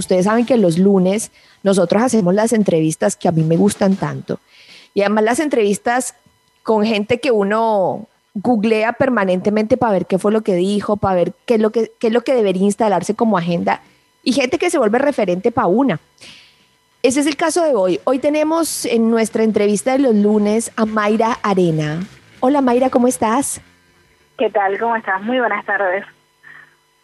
Ustedes saben que los lunes nosotros hacemos las entrevistas que a mí me gustan tanto. Y además las entrevistas con gente que uno googlea permanentemente para ver qué fue lo que dijo, para ver qué es lo que, qué es lo que debería instalarse como agenda y gente que se vuelve referente para una. Ese es el caso de hoy. Hoy tenemos en nuestra entrevista de los lunes a Mayra Arena. Hola Mayra, ¿cómo estás? ¿Qué tal? ¿Cómo estás? Muy buenas tardes.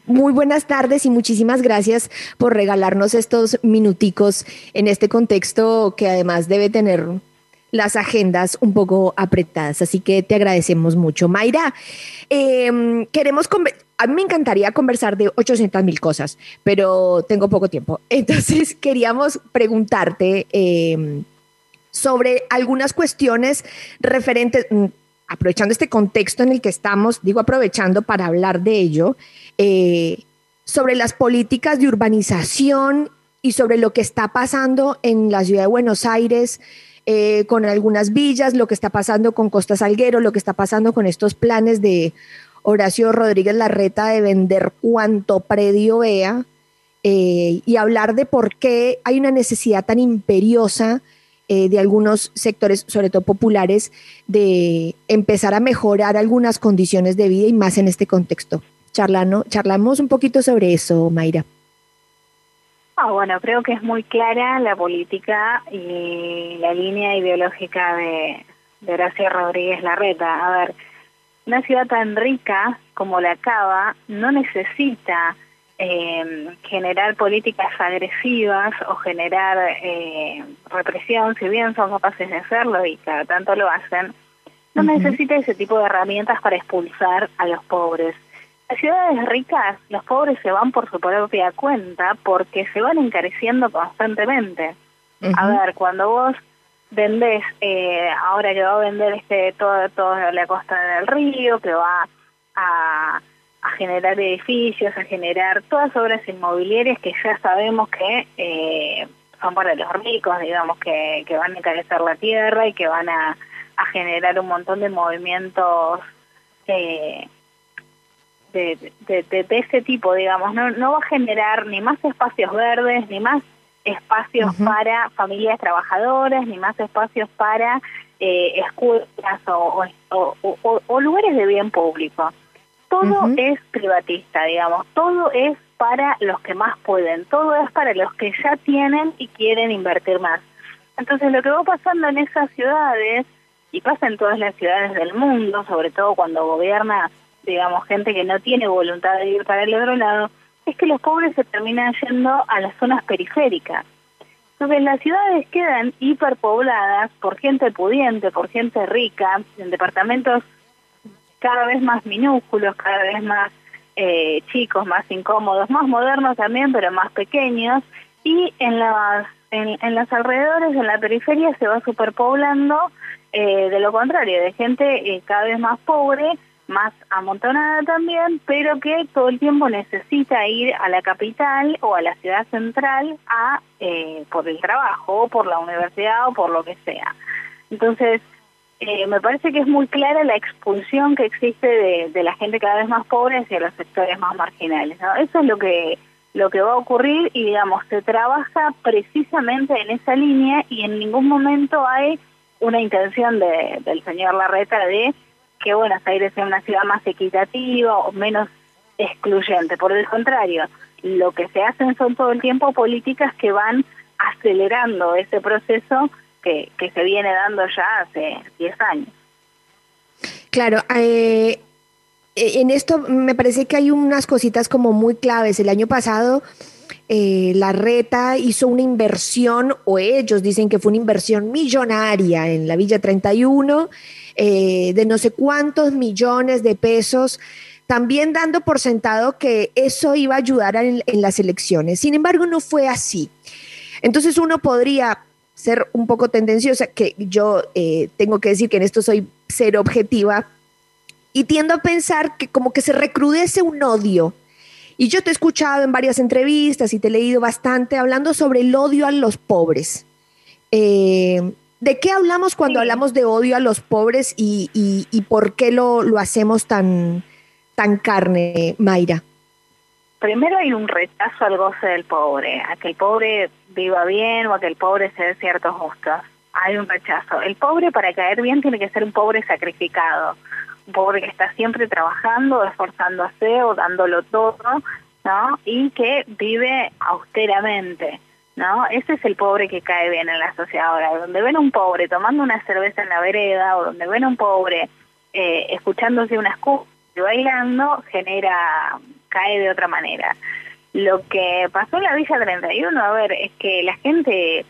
Muy buenas tardes y muchísimas gracias por regalarnos estos minuticos en este contexto que además debe tener las agendas un poco apretadas. Así que te agradecemos mucho. Mayra, em, queremos a mí me encantaría conversar de 800 mil cosas, pero tengo poco tiempo. Entonces queríamos preguntarte em, sobre algunas cuestiones referentes, mm, aprovechando este contexto en el que estamos, digo aprovechando para hablar de ello, eh, sobre las políticas de urbanización y sobre lo que está pasando en la ciudad de Buenos Aires. Eh, con algunas villas, lo que está pasando con Costa Salguero, lo que está pasando con estos planes de Horacio Rodríguez Larreta de vender cuanto predio vea eh, y hablar de por qué hay una necesidad tan imperiosa eh, de algunos sectores, sobre todo populares, de empezar a mejorar algunas condiciones de vida y más en este contexto. Charlano, charlamos un poquito sobre eso, Mayra. Ah, bueno, creo que es muy clara la política y la línea ideológica de, de Horacio Rodríguez Larreta. A ver, una ciudad tan rica como la Cava no necesita eh, generar políticas agresivas o generar eh, represión, si bien son capaces de hacerlo y cada tanto lo hacen, no necesita ese tipo de herramientas para expulsar a los pobres. Las ciudades ricas, los pobres se van por su propia cuenta porque se van encareciendo constantemente. A ver, cuando vos vendés, eh, ahora que va a vender este todo, toda la costa del río, que va a, a, generar edificios, a generar todas obras inmobiliarias que ya sabemos que eh, son para los ricos, digamos, que, que van a encarecer la tierra y que van a, a generar un montón de movimientos eh, de, de, de, de, ese tipo, digamos, no, no va a generar ni más espacios verdes, ni más espacios para familias trabajadoras, ni más espacios para eh, escuelas o, o, lugares de bien público. Todo es privatista, digamos, todo es para los que más pueden, todo es para los que ya tienen y quieren invertir más. Entonces lo que va pasando en esas ciudades, y pasa en todas las ciudades del mundo, sobre todo cuando gobierna, digamos, gente que no tiene voluntad de ir para el otro lado, es que los pobres se terminan yendo a las zonas periféricas. Entonces las ciudades quedan hiperpobladas por gente pudiente, por gente rica, en departamentos cada vez más minúsculos, cada vez más eh, chicos, más incómodos, más modernos también, pero más pequeños, y en las en, los alrededores, en la periferia, se va superpoblando eh, de lo contrario, de gente eh, cada vez más pobre, más amontonada también, pero que todo el tiempo necesita ir a la capital o a la ciudad central a eh, por el trabajo o por la universidad o por lo que sea. Entonces, eh, me parece que es muy clara la expulsión que existe de, la gente cada vez más pobre hacia los sectores más marginales. ¿no? Eso es lo que lo que va a ocurrir y digamos se trabaja precisamente en esa línea y en ningún momento hay una intención de, del señor Larreta de que Buenos Aires sea una ciudad más equitativa o menos excluyente. Por el contrario, lo que se hacen son todo el tiempo políticas que van acelerando ese proceso que, se viene dando ya hace 10 años. Claro, eh, en esto me parece que hay unas cositas como muy claves. El año pasado eh, la reta hizo una inversión, o ellos dicen que fue una inversión millonaria en la Villa 31 eh, de no sé cuántos millones de pesos, también dando por sentado que eso iba a ayudar en las elecciones. Sin embargo, no fue así. Entonces uno podría ser un poco tendenciosa, que yo eh, tengo que decir que en esto soy ser objetiva, y tiendo a pensar que como que se recrudece un odio. Y yo te he escuchado en varias entrevistas y te he leído bastante hablando sobre el odio a los pobres. Eh, ¿De qué hablamos cuando sí. hablamos de odio a los pobres y, y, y por qué lo, lo, hacemos tan, tan carne, Mayra? Primero hay un rechazo al goce del pobre, a que el pobre viva bien o a que el pobre se dé ciertos gustos. Hay un rechazo. El pobre para caer bien tiene que ser un pobre sacrificado, un pobre que está siempre trabajando, esforzándose o dándolo todo, ¿no? Y que vive austeramente. ¿no? Ese es el pobre que cae bien en la sociedad ahora. Donde ven un pobre tomando una cerveza en la vereda o donde ven un pobre eh, escuchándose una escucha y bailando, genera, cae de otra manera. Lo que pasó en la Villa 31, a ver, es que la gente,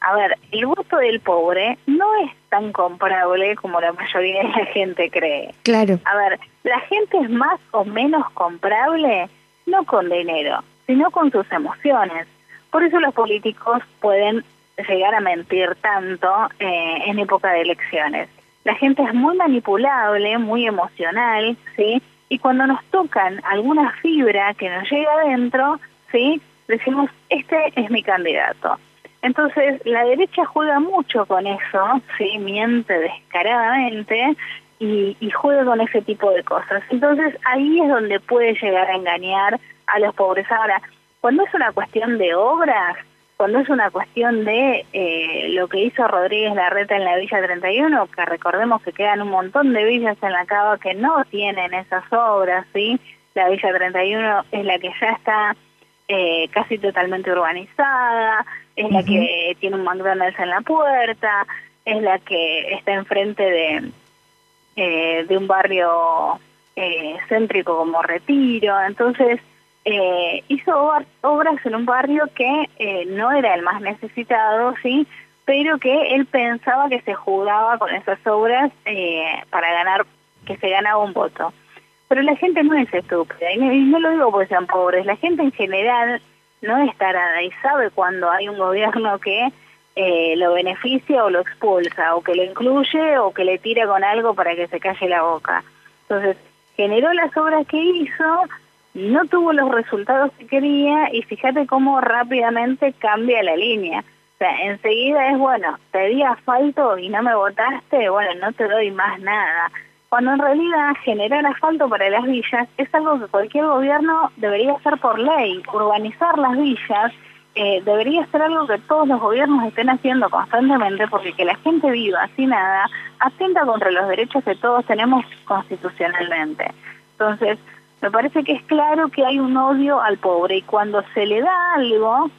a ver, el gusto del pobre no es tan comparable como la mayoría de la gente cree. Claro. A ver, la gente es más o menos comprable no con dinero, sino con sus emociones. Por eso los políticos pueden llegar a mentir tanto eh, en época de elecciones. La gente es muy manipulable, muy emocional, ¿sí? Y cuando nos tocan alguna fibra que nos llega adentro, ¿sí? Decimos, este es mi candidato. Entonces, la derecha juega mucho con eso, ¿sí? Miente descaradamente y, y juega con ese tipo de cosas. Entonces, ahí es donde puede llegar a engañar a los pobres. Ahora, cuando es una cuestión de obras, cuando es una cuestión de eh, lo que hizo Rodríguez Larreta en la Villa 31, que recordemos que quedan un montón de villas en la Cava que no tienen esas obras, ¿sí? La Villa 31 es la que ya está eh, casi totalmente urbanizada, es la que tiene un McDonald's en la puerta, es la que está enfrente de, eh, de un barrio céntrico como Retiro, entonces eh, hizo obras en un barrio que eh, no era el más necesitado, sí, pero que él pensaba que se jugaba con esas obras eh, para ganar, que se ganaba un voto. Pero la gente no es estúpida, y no, lo digo porque sean pobres, la gente en general no es tarada y sabe cuando hay un gobierno que eh, lo beneficia o lo expulsa, o que lo incluye o que le tira con algo para que se calle la boca. Entonces, generó las obras que hizo, no tuvo los resultados que quería y fíjate cómo rápidamente cambia la línea. O sea, enseguida es, bueno, te di asfalto y no me votaste, bueno, no te doy más nada. Cuando en realidad generar asfalto para las villas es algo que cualquier gobierno debería hacer por ley. Urbanizar las villas eh, debería ser algo que todos los gobiernos estén haciendo constantemente porque que la gente viva sin nada atenta contra los derechos que todos tenemos constitucionalmente. Entonces, me parece que es claro que hay un odio al pobre y cuando se le da algo,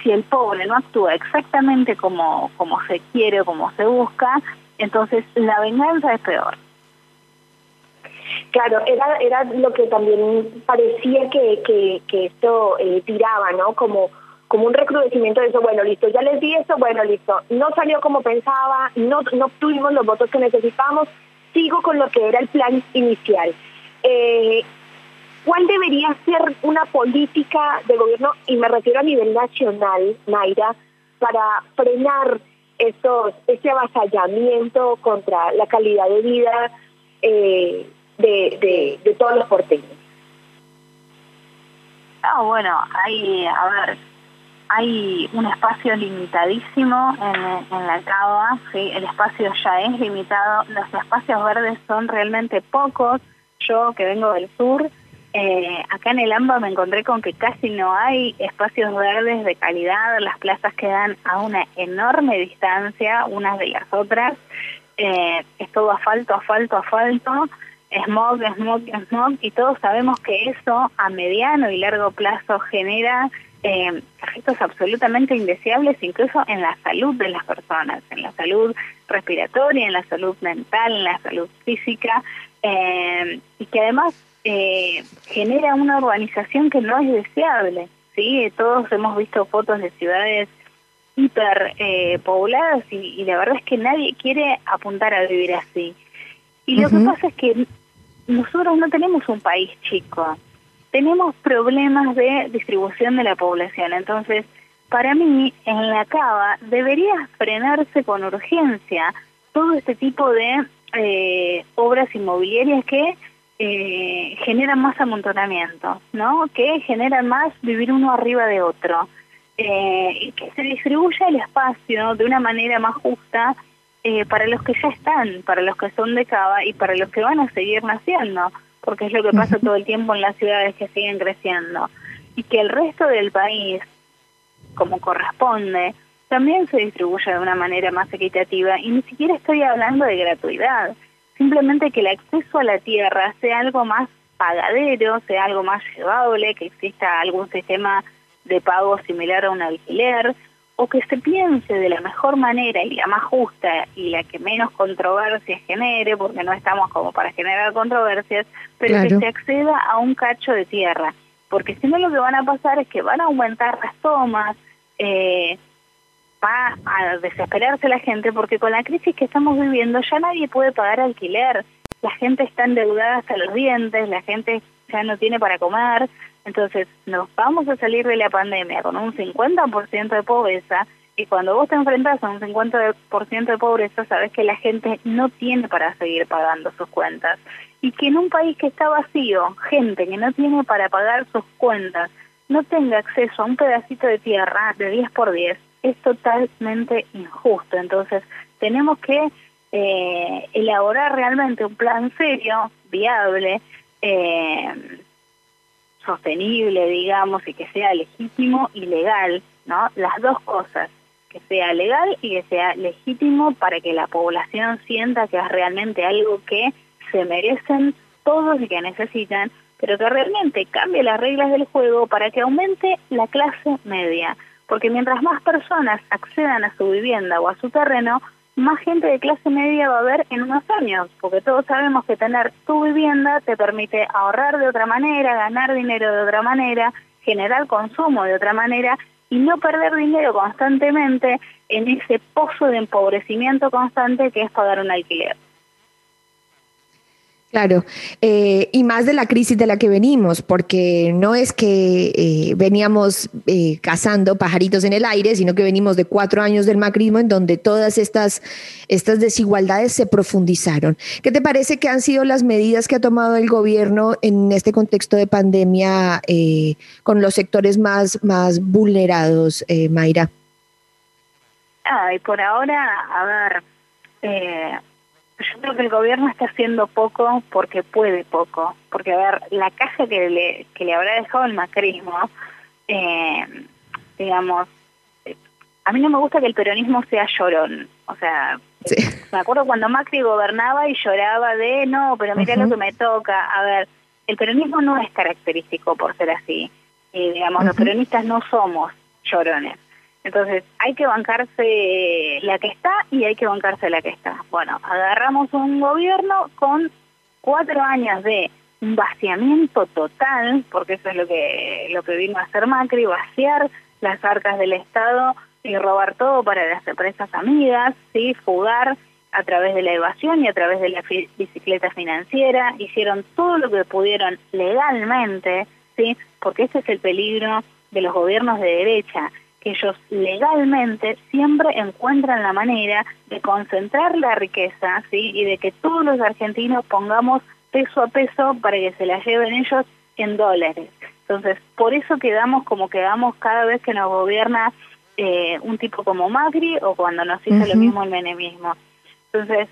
si el pobre no actúa exactamente como, como se quiere o como se busca, entonces la venganza es peor. Claro, era, era lo que también parecía que, que, esto eh, tiraba, ¿no? Como, como un recrudecimiento de eso, bueno, listo, ya les di eso, bueno, listo, no salió como pensaba, no, no obtuvimos los votos que necesitamos, sigo con lo que era el plan inicial. Eh, ¿Cuál debería ser una política de gobierno, y me refiero a nivel nacional, Naira, para frenar esos, ese avasallamiento contra la calidad de vida eh, de, de, todos los porteños? Ah, bueno, hay, a ver, hay un espacio limitadísimo en, en la cava, ¿sí? el espacio ya es limitado, los espacios verdes son realmente pocos, yo que vengo del sur, eh, acá en el AMBA me encontré con que casi no hay espacios verdes de calidad, las plazas quedan a una enorme distancia unas de las otras, eh, es todo asfalto, asfalto, asfalto, smog, smog, smog, y todos sabemos que eso a mediano y largo plazo genera eh, efectos absolutamente indeseables incluso en la salud de las personas, en la salud respiratoria, en la salud mental, en la salud física, eh, y que además eh, genera una urbanización que no es deseable. ¿sí? Todos hemos visto fotos de ciudades hiper eh, pobladas y, la verdad es que nadie quiere apuntar a vivir así. Y lo que pasa es que nosotros no tenemos un país chico, tenemos problemas de distribución de la población. Entonces, para mí, en la cava debería frenarse con urgencia todo este tipo de eh, obras inmobiliarias que eh, generan más amontonamiento, ¿no? Que generan más vivir uno arriba de otro. Eh, y que se distribuya el espacio de una manera más justa eh, para los que ya están, para los que son de Cava y para los que van a seguir naciendo. porque es lo que pasa todo el tiempo en las ciudades que siguen creciendo, y que el resto del país, como corresponde, también se distribuya de una manera más equitativa, y ni siquiera estoy hablando de gratuidad, simplemente que el acceso a la tierra sea algo más pagadero, sea algo más llevable, que exista algún sistema de pago similar a un alquiler, o que se piense de la mejor manera y la más justa y la que menos controversias genere, porque no estamos como para generar controversias, pero que se acceda a un cacho de tierra, porque si no lo que van a pasar es que van a aumentar las tomas, eh, va a desesperarse la gente, porque con la crisis que estamos viviendo ya nadie puede pagar alquiler, la gente está endeudada hasta los dientes, la gente ya no tiene para comer, entonces, nos vamos a salir de la pandemia con un 50% de pobreza y cuando vos te enfrentas a un 50% de pobreza, sabes que la gente no tiene para seguir pagando sus cuentas. Y que en un país que está vacío, gente que no tiene para pagar sus cuentas, no tenga acceso a un pedacito de tierra de 10 por 10, es totalmente injusto. Entonces, tenemos que eh, elaborar realmente un plan serio, viable, eh, sostenible, digamos, y que sea legítimo y legal, ¿no? Las dos cosas, que sea legal y que sea legítimo para que la población sienta que es realmente algo que se merecen todos y que necesitan, pero que realmente cambie las reglas del juego para que aumente la clase media, porque mientras más personas accedan a su vivienda o a su terreno, más gente de clase media va a haber en unos años, porque todos sabemos que tener tu vivienda te permite ahorrar de otra manera, ganar dinero de otra manera, generar consumo de otra manera y no perder dinero constantemente en ese pozo de empobrecimiento constante que es pagar un alquiler. Claro, eh, y más de la crisis de la que venimos, porque no es que eh, veníamos eh, cazando pajaritos en el aire, sino que venimos de cuatro años del macrismo en donde todas estas, estas desigualdades se profundizaron. ¿Qué te parece que han sido las medidas que ha tomado el gobierno en este contexto de pandemia con los sectores más, más vulnerados, Mayra? Ay, por ahora, a ver, yo creo que el gobierno está haciendo poco porque puede poco. Porque, a ver, la caja que le, que le habrá dejado el macrismo, eh, digamos, a mí no me gusta que el peronismo sea llorón. O sea, me acuerdo cuando Macri gobernaba y lloraba de, no, pero mira lo que me toca. A ver, el peronismo no es característico por ser así. Y, digamos, los peronistas no somos llorones. Entonces, hay que bancarse la que está y hay que bancarse la que está. Bueno, agarramos un gobierno con cuatro años de vaciamiento total, porque eso es lo que, lo que vino a hacer Macri, vaciar las arcas del Estado y robar todo para las empresas amigas, ¿sí? fugar a través de la evasión y a través de la bicicleta financiera, hicieron todo lo que pudieron legalmente, ¿sí? porque ese es el peligro de los gobiernos de derecha, ellos legalmente siempre encuentran la manera de concentrar la riqueza, ¿sí? Y de que todos los argentinos pongamos peso a peso para que se la lleven ellos en dólares. Entonces, por eso quedamos como quedamos cada vez que nos gobierna eh, un tipo como Macri o cuando nos hizo lo mismo el menemismo. Entonces,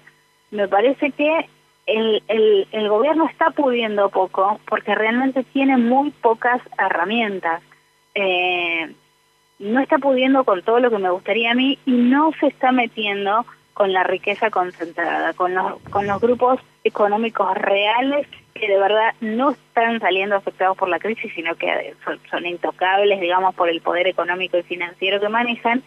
me parece que el, el, el gobierno está pudiendo poco porque realmente tiene muy pocas herramientas. Eh, no está pudiendo con todo lo que me gustaría a mí y no se está metiendo con la riqueza concentrada, con los, con los grupos económicos reales que de verdad no están saliendo afectados por la crisis, sino que son, intocables, digamos, por el poder económico y financiero que manejan,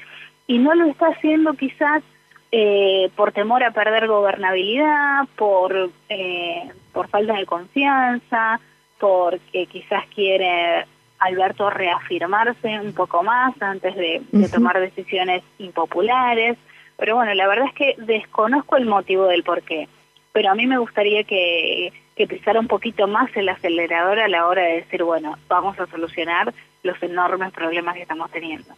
y no lo está haciendo quizás eh, por temor a perder gobernabilidad, por, eh, por falta de confianza, porque quizás quiere Alberto reafirmarse un poco más antes de, tomar decisiones impopulares. Pero bueno, la verdad es que desconozco el motivo del por qué. Pero a mí me gustaría que, que pisara un poquito más el acelerador a la hora de decir, bueno, vamos a solucionar los enormes problemas que estamos teniendo.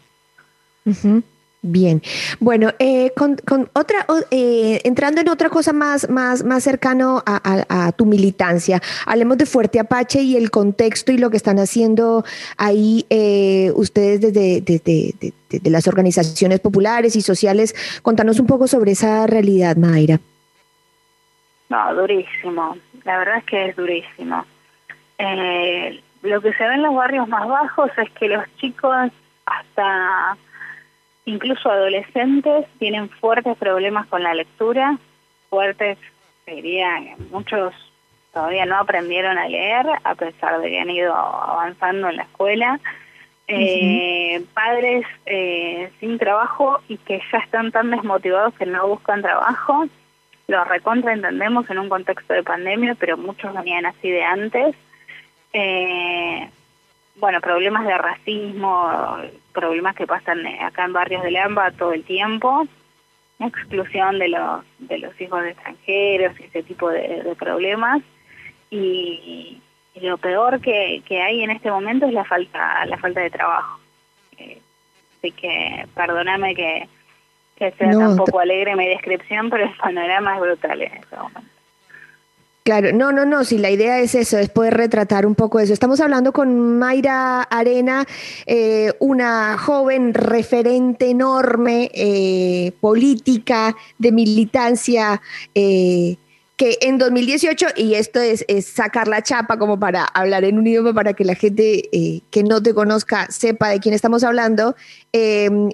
Bien, bueno, eh, con, otra, eh, entrando en otra cosa más, más, más cercano a, tu militancia, hablemos de Fuerte Apache y el contexto y lo que están haciendo ahí eh, ustedes desde, desde, las organizaciones populares y sociales. Contanos un poco sobre esa realidad, Mayra. No, durísimo, la verdad es que es durísimo. Eh, lo que se ve en los barrios más bajos es que los chicos hasta incluso adolescentes tienen fuertes problemas con la lectura, fuertes, diría, muchos todavía no aprendieron a leer a pesar de que han ido avanzando en la escuela. Eh, padres eh, sin trabajo y que ya están tan desmotivados que no buscan trabajo. Los recontra entendemos en un contexto de pandemia, pero muchos venían así de antes. Eh, bueno, problemas de racismo, problemas que pasan acá en barrios de Lamba todo el tiempo, exclusión de los de los hijos de extranjeros y ese tipo de, problemas y, lo peor que, que, hay en este momento es la falta la falta de trabajo. Eh, así que perdóname que, que sea tan poco alegre mi descripción, pero el panorama es brutal en este momento. Claro, no, no, no, si la idea es eso, es poder retratar un poco eso. Estamos hablando con Mayra Arena, eh, una joven referente enorme, eh, política, de militancia, eh, que en 2018, y esto es, sacar la chapa como para hablar en un idioma para que la gente que no te conozca sepa de quién estamos hablando,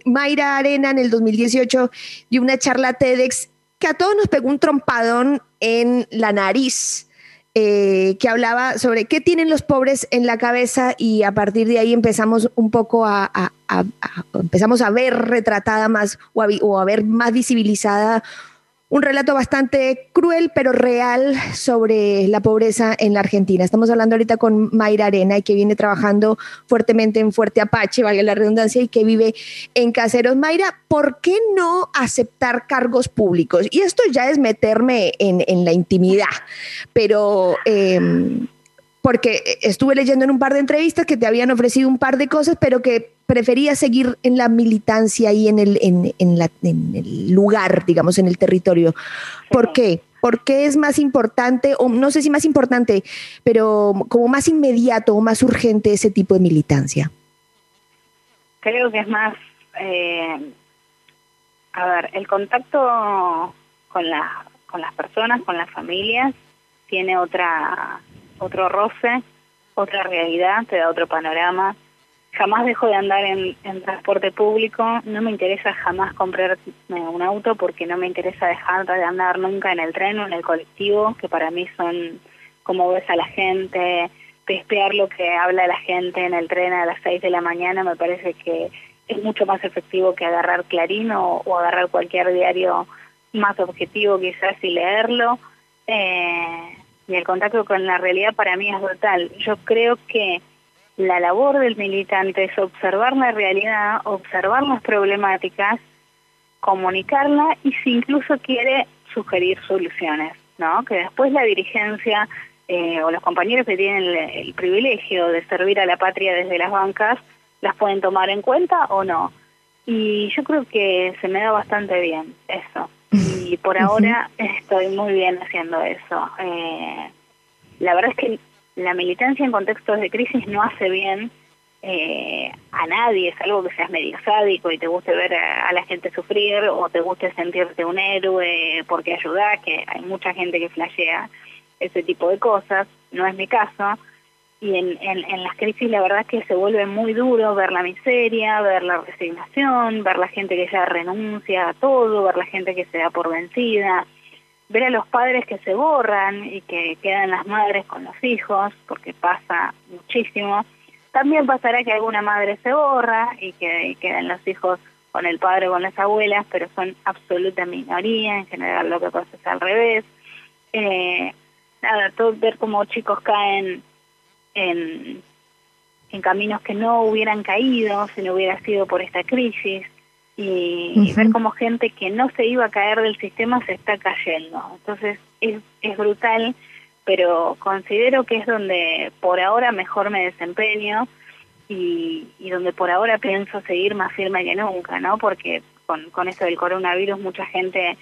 Mayra Arena en el 2018 dio una charla TEDx que a todos nos pegó un trompadón en la nariz, eh, que hablaba sobre qué tienen los pobres en la cabeza y a partir de ahí empezamos un poco a, empezamos a ver retratada más o a ver más visibilizada un relato bastante cruel pero real sobre la pobreza en la Argentina. Estamos hablando ahorita con Mayra Arena, que viene trabajando fuertemente en Fuerte Apache, valga la redundancia, y que vive en Caseros. Mayra, ¿por qué no aceptar cargos públicos? Y esto ya es meterme en, la intimidad, pero... Em, porque estuve leyendo en un par de entrevistas que te habían ofrecido un par de cosas, pero que prefería seguir en la militancia y en el, en, el lugar, digamos, en el territorio. ¿Por qué? ¿Por qué es más importante, o no sé si más importante, pero como más inmediato o más urgente ese tipo de militancia? Creo que es más, eh, a ver, el contacto con, la, con las personas, con las familias, tiene otra otro roce, otra realidad, te da otro panorama. Jamás dejo de andar en, transporte público, no me interesa jamás comprar un auto porque no me interesa dejar de andar nunca en el tren o en el colectivo, que para mí son como ves a la gente, pespear lo que habla la gente en el tren a las 6 de la mañana, me parece que es mucho más efectivo que agarrar Clarín o, o agarrar cualquier diario más objetivo quizás y leerlo. Eh, y el contacto con la realidad para mí es brutal. Yo creo que la labor del militante es observar la realidad, observar las problemáticas, comunicarla y si incluso quiere sugerir soluciones, ¿no? Que después la dirigencia eh, o los compañeros que tienen el, privilegio de servir a la patria desde las bancas las pueden tomar en cuenta o no. Y yo creo que se me da bastante bien eso y por ahora estoy muy bien haciendo eso. Eh, la verdad es que la militancia en contextos de crisis no hace bien eh, a nadie, es algo que seas medio sádico y te guste ver a, la gente sufrir o te guste sentirte un héroe porque ayudas, que hay mucha gente que flashea ese tipo de cosas, no es mi caso y en, en, las crisis la verdad es que se vuelve muy duro ver la miseria, ver la resignación, ver la gente que ya renuncia a todo, ver la gente que se da por vencida, ver a los padres que se borran y que quedan las madres con los hijos, porque pasa muchísimo. También pasará que alguna madre se borra y que quedan los hijos con el padre o con las abuelas, pero son absoluta minoría, en general lo que pasa es al revés. Eh, nada, todo, ver cómo chicos caen en, en caminos que no hubieran caído si no hubiera sido por esta crisis y, ver cómo gente que no se iba a caer del sistema se está cayendo. Entonces es, es brutal, pero considero que es donde por ahora mejor me desempeño y, y donde por ahora pienso seguir más firme que nunca, ¿no? Porque con, con esto del coronavirus mucha gente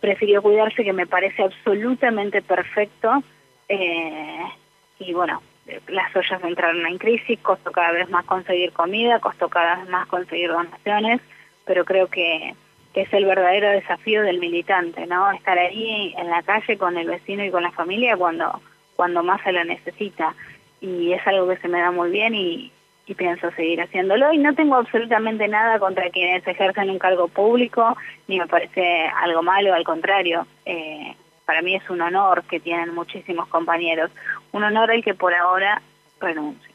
prefirió cuidarse, que me parece absolutamente perfecto. Eh, y bueno, las ollas entraron en crisis, costó cada vez más conseguir comida, costó cada vez más conseguir donaciones, pero creo que que es el verdadero desafío del militante, ¿no? Estar ahí en la calle con el vecino y con la familia cuando, cuando más se lo necesita. Y es algo que se me da muy bien y, y pienso seguir haciéndolo. Y no tengo absolutamente nada contra quienes ejercen un cargo público, ni me parece algo malo, al contrario. Eh, para mí es un honor que tienen muchísimos compañeros. Un honor el que por ahora renuncie.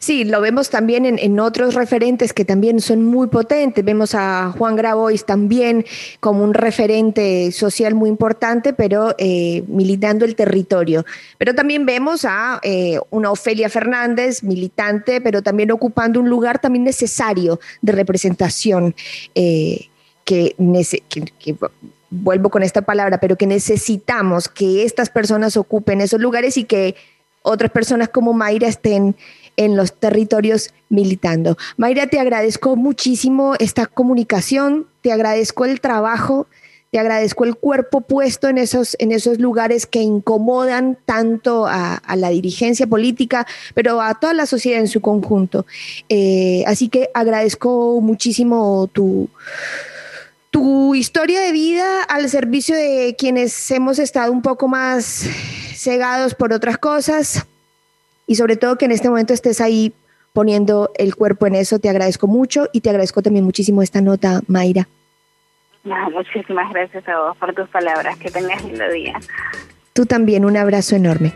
Sí, lo vemos también en, otros referentes que también son muy potentes. Vemos a Juan Grabois también como un referente social muy importante, pero eh, militando el territorio. Pero también vemos a eh, una Ofelia Fernández, militante, pero también ocupando un lugar también necesario de representación eh, que, que vuelvo con esta palabra, pero que necesitamos que estas personas ocupen esos lugares y que otras personas como Mayra estén en los territorios militando. Mayra, te agradezco muchísimo esta comunicación, te agradezco el trabajo, te agradezco el cuerpo puesto en esos, en esos lugares que incomodan tanto a, la dirigencia política, pero a toda la sociedad en su conjunto. Eh, así que agradezco muchísimo tu, tu historia de vida al servicio de quienes hemos estado un poco más cegados por otras cosas y sobre todo que en este momento estés ahí poniendo el cuerpo en eso. Te agradezco mucho y te agradezco también muchísimo esta nota, Mayra. muchísimas gracias a vos por tus palabras. Que tengas lindo día. Tú también, un abrazo enorme.